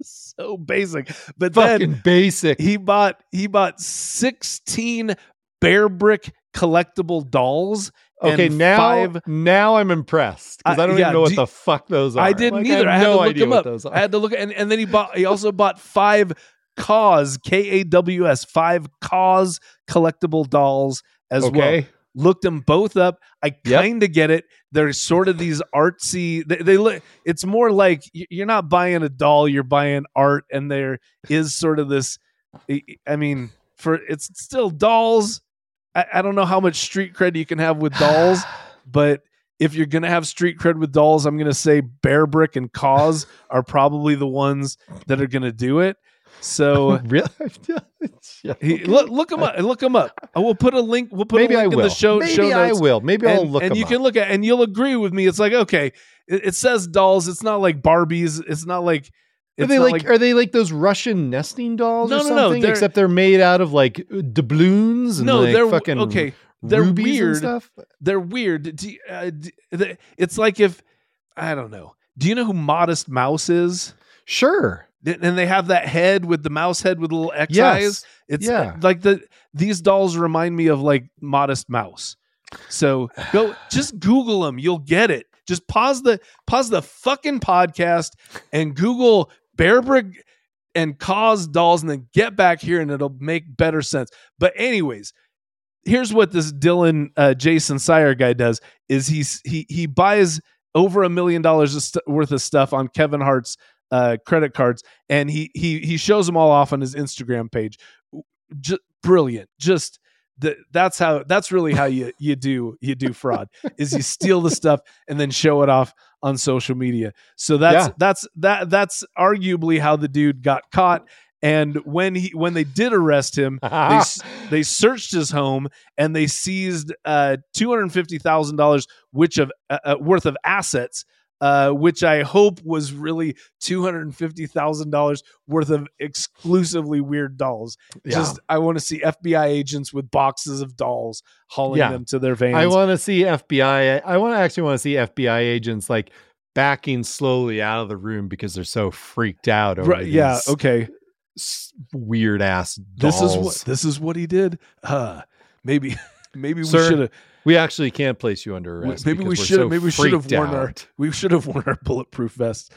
so basic. But Fucking then basic. he bought he bought 16 Bearbrick collectible dolls. Okay, now five now I'm impressed because I- I, don't yeah, even know what do- the fuck those are. I didn't Like, either. I, have had no to look idea them what up. those are. I had to look and, and then he bought he also bought five KAWS K A W S five KAWS collectible dolls as well. okay, Looked them both up. I kind of get it. They're sort of these artsy. They, they look. It's more like you're not buying a doll. You're buying art, and there is sort of this. I- I mean, for it's still dolls. I, I don't know how much street cred you can have with dolls, but if you're gonna have street cred with dolls, I'm gonna say Bearbrick and KAWS are probably the ones that are gonna do it. So really? Yeah, he, look look them up. Look them up. I will put a link. We'll put Maybe a I link will. in the show Maybe show I will. Maybe I'll and, look and you up. can look at and you'll agree with me. It's like okay, it, it says dolls. It's not like Barbies. It's not like. Are they not like, are they like those Russian nesting dolls No, or no, no, something? they're- Except they're made out of like doubloons and no, like they're fucking okay. They're weird. stuff. They're weird. Do uh, d- the- it's like if I don't know. Do you know who Modest Mouse is? Sure. And they have that head with the mouse head with little X Yes. eyes. It's Yeah. like the these dolls remind me of like Modest Mouse. So go just Google them. You'll get it. Just pause the pause the fucking podcast and Google Bearbrick and KAWS dolls, and then get back here, and it'll make better sense. But anyways, here's what this Dylan uh, Jason Sire guy does: is he's he he buys over a million dollars worth of stuff on Kevin Hart's uh, credit cards, and he he he shows them all off on his Instagram page. Just brilliant. Just the, that's how that's really how you you do you do fraud is you steal the stuff and then show it off on social media. So that's Yeah. that's that that's arguably how the dude got caught. And when he when they did arrest him, they they searched his home and they seized uh, two hundred fifty thousand dollars, which of uh, uh, worth of assets, uh, which I hope was really two hundred fifty thousand dollars worth of exclusively weird dolls. Yeah. Just I want to see FBI agents with boxes of dolls hauling Yeah. them to their vans. I want to see FBI. I want to actually want to see FBI agents like backing slowly out of the room because they're so freaked out over Right, yeah. Okay. weird ass. This is what this is what he did. Uh, maybe maybe we should have we actually can't place you under arrest. maybe we should so maybe we should have worn our we should have worn our bulletproof vests.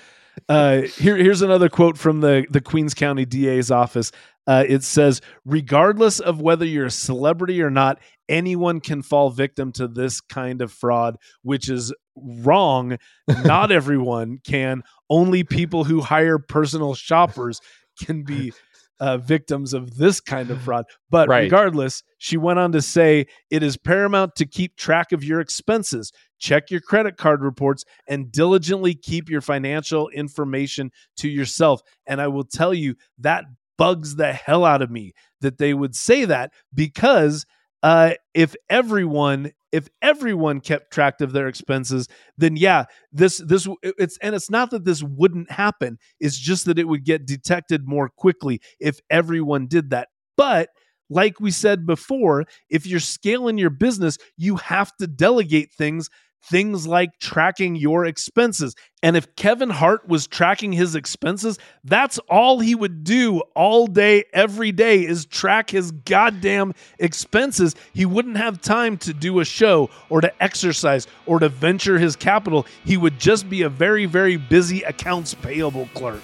Uh, here, here's another quote from the the Queens County DA's office. Uh, it says, regardless of whether you're a celebrity or not, anyone can fall victim to this kind of fraud, which is wrong. Not everyone can. Only people who hire personal shoppers can be uh, victims of this kind of fraud. But Right. regardless, she went on to say it is paramount to keep track of your expenses, check your credit card reports, and diligently keep your financial information to yourself. And I will tell you that bugs the hell out of me that they would say that because uh, if everyone if everyone kept track of their expenses then yeah this this it's and it's not that this wouldn't happen. It's just that it would get detected more quickly if everyone did that. But like we said before if you're scaling your business you have to delegate things things like tracking your expenses. And if Kevin Hart was tracking his expenses that's all he would do all day every day is track his goddamn expenses. He wouldn't have time to do a show or to exercise or to venture his capital. He would just be a very very busy accounts payable clerk.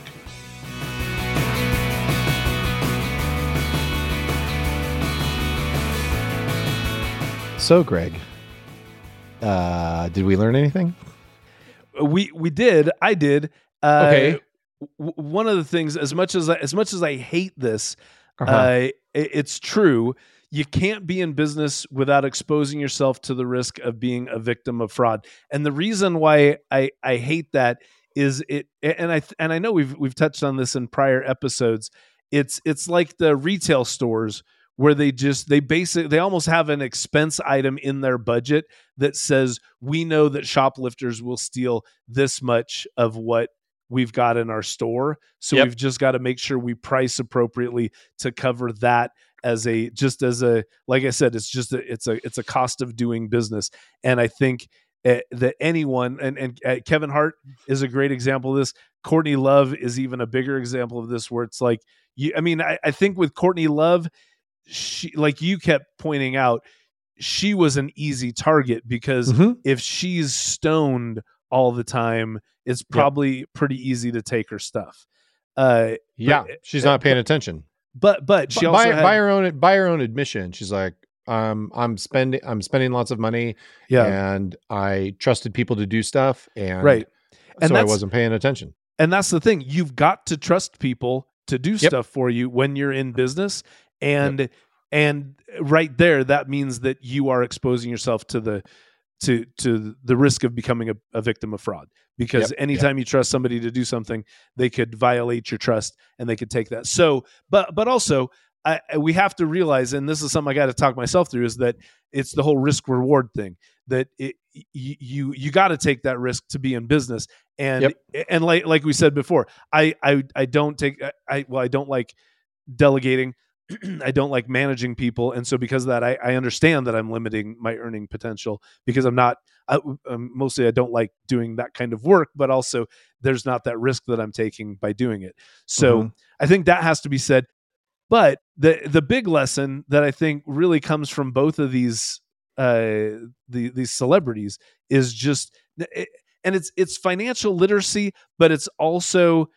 So, Greg, uh, did we learn anything? we we did i did uh, Okay. w- one of the things as much as I, as much as i hate this Uh-huh. uh, i- it's true you can't be in business without exposing yourself to the risk of being a victim of fraud and the reason why i i hate that is it and i and i know we've we've touched on this in prior episodes it's it's like the retail stores where they just they basically they almost have an expense item in their budget that says we know that shoplifters will steal this much of what we've got in our store so Yep. we've just got to make sure we price appropriately to cover that as a just as a like i said it's just a it's a it's a cost of doing business and i think uh, that anyone and and uh, Kevin Hart is a great example of this. Courtney Love is even a bigger example of this, where it's like you. I mean, I, I think with Courtney Love, she like you kept pointing out, she was an easy target because Mhm. if she's stoned all the time, it's probably pretty easy to take her stuff. Uh, Yeah, But- she's not paying attention. but but she By- also had, by her own by her own admission, she's like, um, I'm spending I'm spending lots of money, yeah and I trusted people to do stuff, and right. And so I wasn't paying attention. and that's the thing you've got to trust people to do stuff for you when you're in business and and right there that means that you are exposing yourself to the to to the risk of becoming a, a victim of fraud. Because Yep, anytime you trust somebody to do something they could violate your trust and they could take that. So but but also I, we have to realize and this is something i got to talk myself through is that it's the whole risk reward thing that it, you you got to take that risk to be in business. And and like like we said before i i i don't take i well i don't like delegating i don't like managing people and so because of that i, I understand that i'm limiting my earning potential because i'm not I, um, mostly i don't like doing that kind of work but also there's not that risk that i'm taking by doing it so Mhm. i think that has to be said but the the big lesson that i think really comes from both of these uh the these celebrities is just it, and it's it's financial literacy but it's also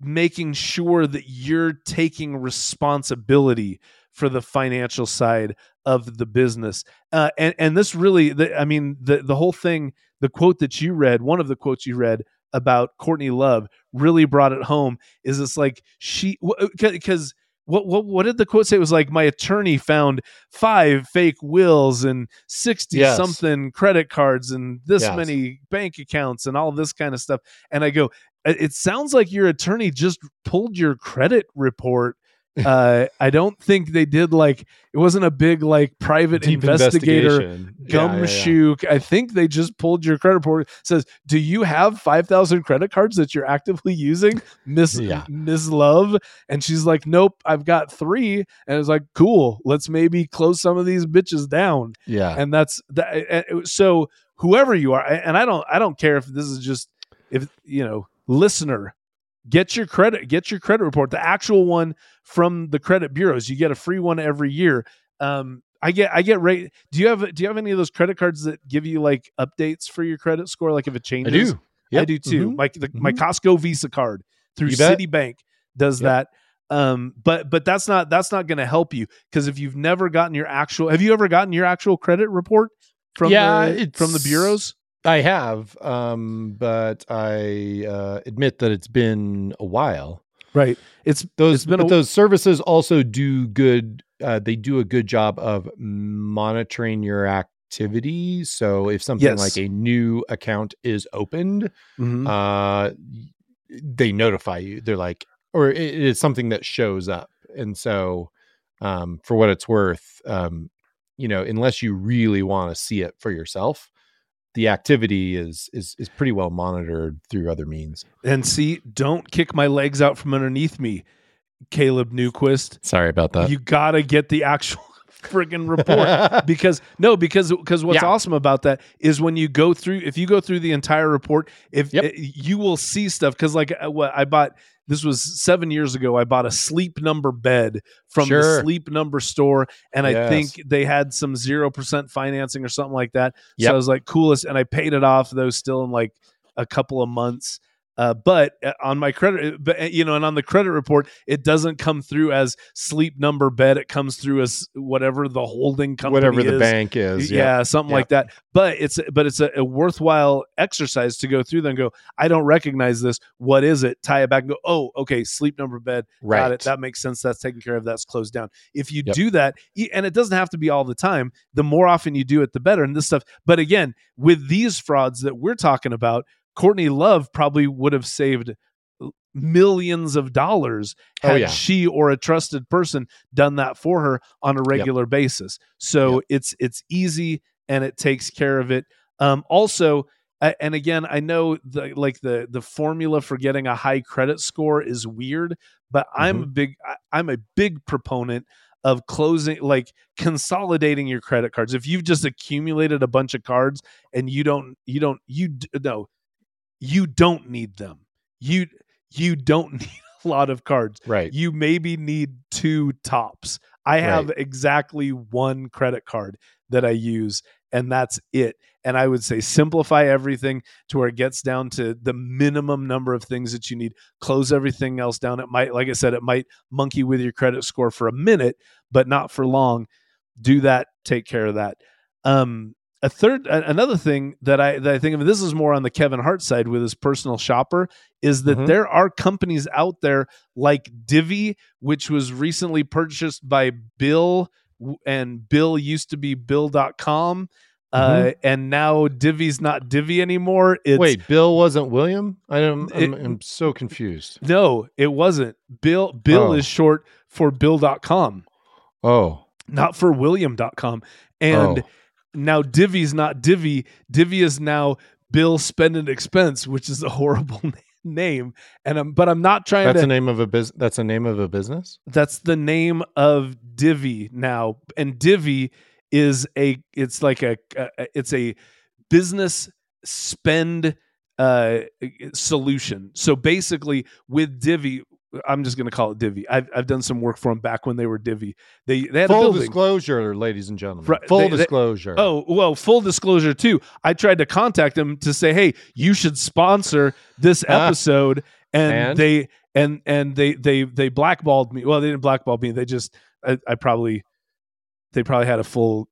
making sure that you're taking responsibility for the financial side of the business uh, and and this really the, i mean the the whole thing the quote that you read one of the quotes you read about courtney love really brought it home is it's like she because what, what what did the quote say? It was like my attorney found five fake wills and sixty Yes. something credit cards and this Yes. many bank accounts and all this kind of stuff. And I go, it sounds like your attorney just pulled your credit report. Uh, I don't think they did like it wasn't a big like private Deep investigator investigation. Yeah, yeah, yeah. gumshoe. I think they just pulled your credit report. Says, do you have five thousand credit cards that you're actively using, Miss. Miss Love? And she's like, nope, I've got three. And it's like, cool, let's maybe close some of these bitches down. Yeah, And that's that. So whoever you are, and I don't, I don't care if this is just if you know, listener. Get your credit, get your credit report, the actual one from the credit bureaus. You get a free one every year. Um, I get I get rate. Do you have do you have any of those credit cards that give you like updates for your credit score? Like if it changes I do. I do too. Mhm. My the, my Mhm. Costco Visa card through. Citibank does Yep. that. Um, but but that's not that's not going to help you because if you've never gotten your actual, have you ever gotten your actual credit report from Yeah, the, from the bureaus? I have, um, but I uh, admit that it's been a while. Right. It's Those It's been but a- those services also do good. Uh, they do a good job of monitoring your activity. So if something Yes. like a new account is opened, Mhm. uh, they notify you. They're like, or it it is something that shows up. And so, um, for what it's worth, um, you know, unless you really want to see it for yourself, the activity is is is pretty well monitored through other means. and see, don't kick my legs out from underneath me, Caleb Newquist. Sorry about that. You gotta get the actual friggin' report. because no because because what's Yeah. awesome about that is when you go through if you go through the entire report if Yep. eh, you will see stuff because like uh, what i bought this was seven years ago i bought a sleep number bed from the sleep number store and i think they had some 0% financing or something like that. So Yep. i was like coolest and i paid it off though still in like a couple of months uh, but uh, on my credit, but uh, you know, and on the credit report, it doesn't come through as sleep number bed. It comes through as whatever the holding company Whatever the is bank is. yeah, something like that. But it's but it's a, a worthwhile exercise to go through. Then go, I don't recognize this. What is it? Tie it back and go. Oh, okay, sleep number bed. Right. Got it. That makes sense. That's taken care of. That's closed down. If you Yep. do that, and it doesn't have to be all the time. The more often you do it, the better. And this stuff. But again, with these frauds that we're talking about, Courtney Love probably would have saved millions of dollars Oh, had yeah. she or a trusted person done that for her on a regular basis. So Yep. it's it's easy and it takes care of it. Um, also, uh, and again, I know the like the the formula for getting a high credit score is weird, but I'm a big I, I'm a big proponent of closing like consolidating your credit cards if you've just accumulated a bunch of cards and you don't you don't you d- no you don't need them. You you don't need a lot of cards. Right. you maybe need two tops. I have Right. exactly one credit card that i use and that's it. And i would say simplify everything to where it gets down to the minimum number of things that you need. Close everything else down. It might like i said it might monkey with your credit score for a minute but not for long. Do that. Take care of that. Um a third another thing that i that i think of this is more on the kevin hart side with his personal shopper is that Mhm. there are companies out there like divvy which was recently purchased by bill and bill used to be bill.com uh, and now divvy's not divvy anymore it's Wait, Bill wasn't William? I am I'm, I'm so confused. no it wasn't bill bill Oh. is short for bill.com Oh. not for william.com and oh. Now divvy's not divvy divvy is now bill spend and expense which is a horrible name and i'm but i'm not trying that's to That's the name of a business. That's a name of a business. that's the name of divvy now and divvy is a it's like a, a it's a business spend uh solution so basically with divvy i'm just going to call it divvy I've, I've done some work for them back when they were divvy they they had Full disclosure, ladies and gentlemen. Right, Full they- they- disclosure. Oh, well, full disclosure too. I tried to contact them to say, "Hey, you should sponsor this Ah. episode." And, And? they and and they they they blackballed me. Well, they didn't blackball me. They just I, I probably they probably had a full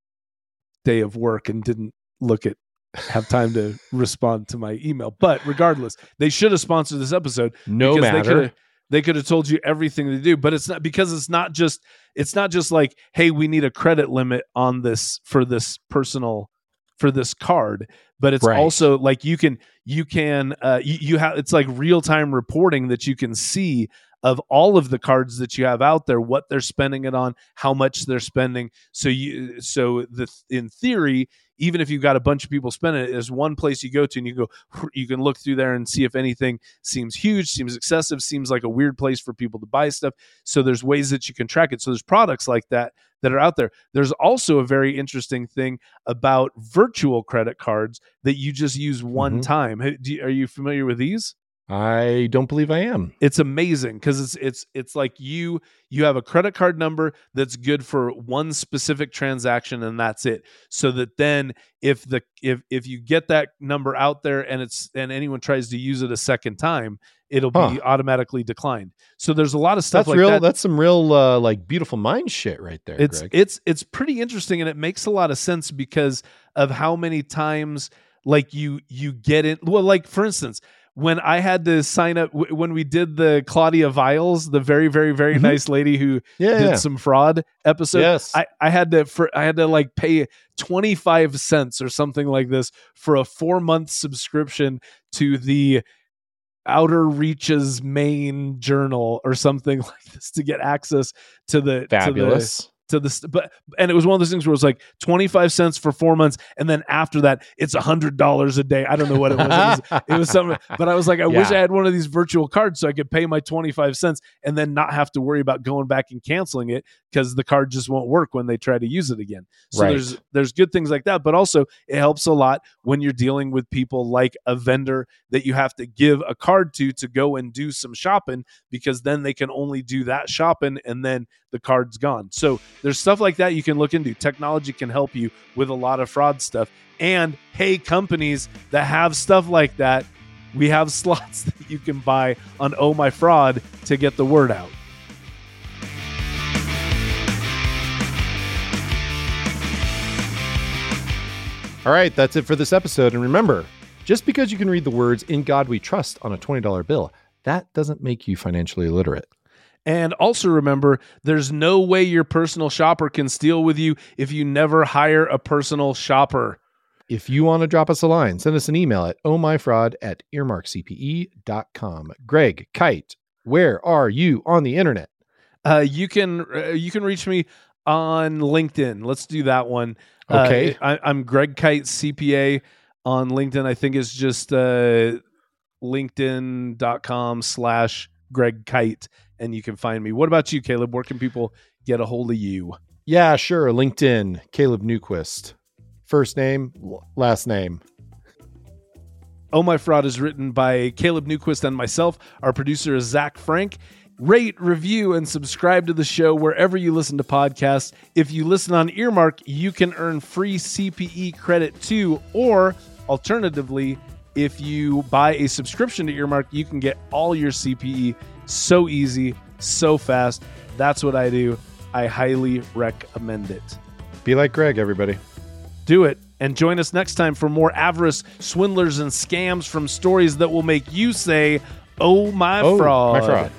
day of work and didn't look at have time to respond to my email. But regardless, they should have sponsored this episode no they matter. They could have told you everything they do but it's not because it's not just it's not just like hey we need a credit limit on this for this personal for this card but it's Right. also like you can you can uh you, you have it's like real time reporting that you can see of all of the cards that you have out there what they're spending it on how much they're spending so you so the in theory even if you've got a bunch of people spending it there's one place you go to and you go you can look through there and see if anything seems huge, seems excessive, seems like a weird place for people to buy stuff. So there's ways that you can track it. So there's products like that that are out there. There's also a very interesting thing about virtual credit cards that you just use one Mhm. time. Hey, do you- Are you familiar with these? I don't believe I am. It's amazing because it's it's it's like you you have a credit card number that's good for one specific transaction and that's it. So that then if the if if you get that number out there and it's and anyone tries to use it a second time, it'll be automatically declined. So there's a lot of stuff That's like real. that. That's some real uh, like beautiful mind shit right there, it's Greg. it's it's pretty interesting and it makes a lot of sense because of how many times like you you get it. well like for instance when I had to sign up w- when we did the Claudia Viles, the very very very Mhm. nice lady who yeah, did yeah. some fraud episode. yes. I, I had to for I had to like pay 25 cents or something like this for a four month subscription to the Outer Reaches main journal or something like this to get access to the to the Fabulous. To the but and it was one of those things where it was like 25 cents for four months and then after that it's a hundred dollars a day. I don't know what it was. It was, it was something but i was like i wish i had one of these virtual cards so i could pay my 25 cents and then not have to worry about going back and canceling it because the card just won't work when they try to use it again. So Right. there's there's good things like that but also it helps a lot when you're dealing with people like a vendor that you have to give a card to to go and do some shopping because then they can only do that shopping and then the card's gone. So there's stuff like that you can look into. Technology can help you with a lot of fraud stuff. And hey companies that have stuff like that we have slots that you can buy on oh my fraud to get the word out All right, that's it for this episode. And remember, just because you can read the words "In God We Trust" on a twenty-dollar bill, that doesn't make you financially illiterate. And also remember, there's no way your personal shopper can steal with you if you never hire a personal shopper. If you want to drop us a line, send us an email at ohmyfraud at earmarkcpe.com. Greg, Kyte, where are you on the internet? Uh, you can uh, you can reach me on LinkedIn. Let's do that one. Uh, Okay. I, I'm Greg Kyte CPA on LinkedIn. I think it's just uh, LinkedIn.com slash Greg Kyte, and you can find me. What about you, Caleb? Where can people get a hold of you? Yeah, sure. LinkedIn, Caleb Newquist. First name, last name. Oh My Fraud is written by Caleb Newquist and myself. Our producer is Zach Frank. Rate, review, and subscribe to the show wherever you listen to podcasts. If you listen on Earmark, you can earn free CPE credit too. Or alternatively, if you buy a subscription to Earmark, you can get all your CPE so easy, so fast. That's what I do. I highly recommend it. Be like Greg, everybody. Do it. And join us next time for more avarice, swindlers, and scams from stories that will make you say, Oh, my Oh, fraud. my fraud.